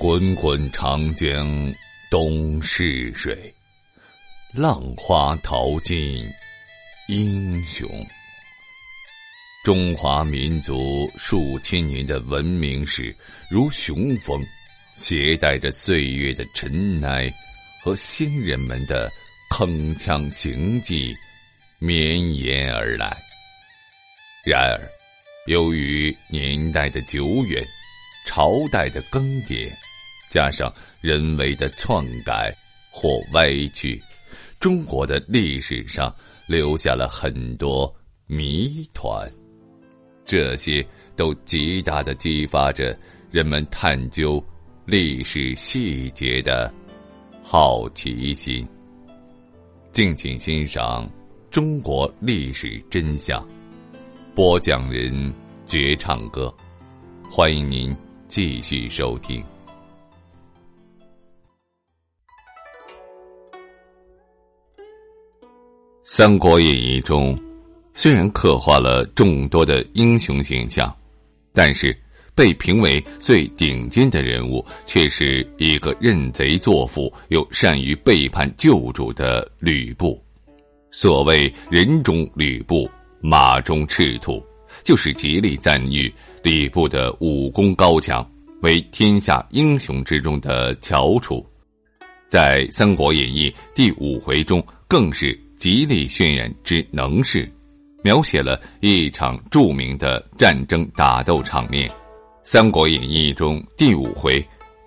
滚滚长江东逝水，浪花淘尽英雄。中华民族数千年的文明史，如雄风，携带着岁月的尘埃和先人们的铿锵行迹，绵延而来。然而，由于年代的久远，朝代的更迭。加上人为的篡改或歪曲，中国的历史上留下了很多谜团，这些都极大的激发着人们探究历史细节的好奇心。敬请欣赏《中国历史真相》，播讲人绝唱歌，欢迎您继续收听。《三国演义》中，虽然刻画了众多的英雄形象，但是被评为最顶尖的人物，却是一个认贼作父又善于背叛救主的吕布。所谓“人中吕布，马中赤兔”，就是极力赞誉吕布的武功高强，为天下英雄之中的翘楚。在《三国演义》第五回中，更是。极力渲染之能事，描写了一场著名的战争打斗场面。《三国演义》中第五回，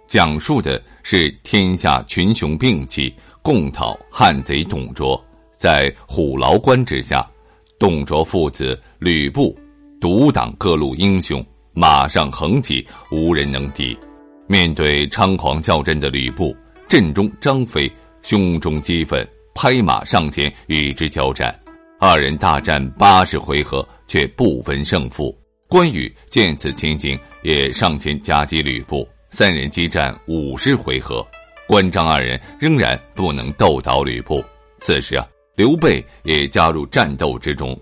讲述的是天下群雄并起，共讨汉贼董卓。在虎牢关之下，董卓父子吕布独挡各路英雄，马上横起，无人能敌。面对猖狂较真的吕布，阵中张飞胸中激愤。拍马上前与之交战，二人大战八十回合却不分胜负。关羽见此情景，也上前夹击吕布，三人激战五十回合，关张二人仍然不能斗倒吕布。此时啊，刘备也加入战斗之中。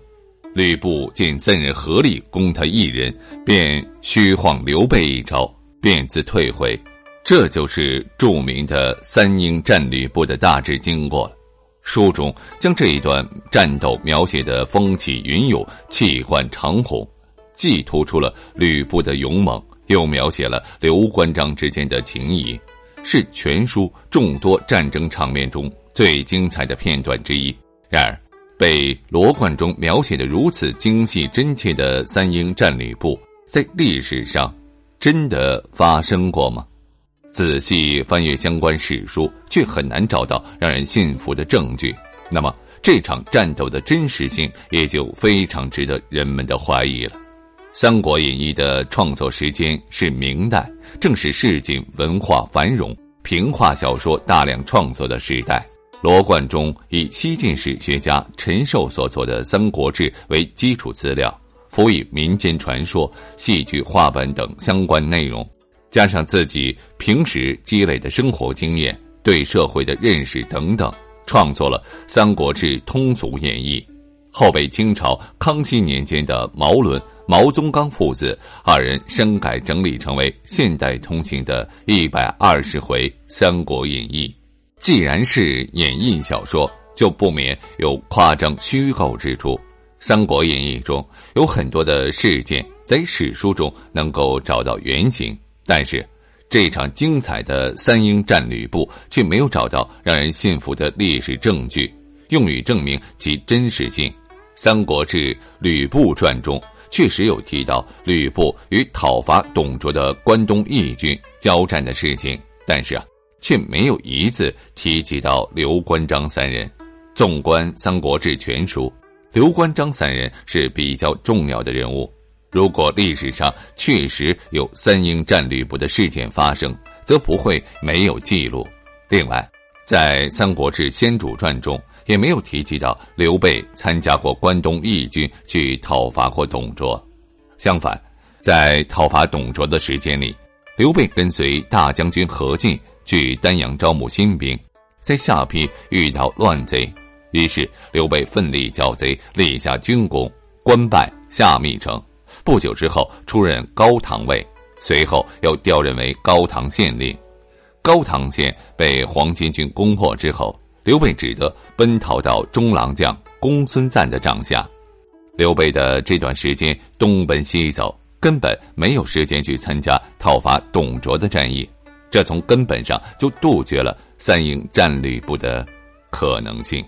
吕布见三人合力攻他一人，便虚晃刘备一招，便自退回。这就是著名的三英战吕布的大致经过了。书中将这一段战斗描写的风起云涌、气贯长虹，既突出了吕布的勇猛，又描写了刘关张之间的情谊，是全书众多战争场面中最精彩的片段之一。然而，被罗贯中描写的如此精细真切的三英战吕布，在历史上真的发生过吗？仔细翻阅相关史书，却很难找到让人信服的证据。那么，这场战斗的真实性也就非常值得人们的怀疑了。《三国演义》的创作时间是明代，正是市井文化繁荣、平话小说大量创作的时代。罗贯中以西晋史学家陈寿所作的《三国志》为基础资料，辅以民间传说、戏剧话本等相关内容。加上自己平时积累的生活经验、对社会的认识等等，创作了《三国志通俗演义》，后被清朝康熙年间的毛伦、毛宗岗父子二人深改整理，成为现代通行的一百二十回《三国演义》。既然是演义小说，就不免有夸张虚构之处。《三国演义》中有很多的事件，在史书中能够找到原型。但是，这场精彩的三英战吕布却没有找到让人信服的历史证据，用于证明其真实性。《三国志·吕布传》中确实有提到吕布与讨伐董卓的关东义军交战的事情，但是啊，却没有一次提及到刘关张三人。纵观《三国志》全书，刘关张三人是比较重要的人物。如果历史上确实有三英战吕布的事件发生，则不会没有记录。另外，在《三国志·先主传》中也没有提及到刘备参加过关东义军去讨伐过董卓。相反，在讨伐董卓的时间里，刘备跟随大将军何进去丹阳招募新兵，在下邳遇到乱贼，于是刘备奋力剿贼，立下军功，官拜下密城。不久之后，出任高唐尉。随后又调任为高唐县令。高唐县被黄巾军攻破之后，刘备只得奔逃到中郎将公孙瓒的帐下。刘备的这段时间东奔西走，根本没有时间去参加讨伐董卓的战役，这从根本上就杜绝了三营战吕布的可能性。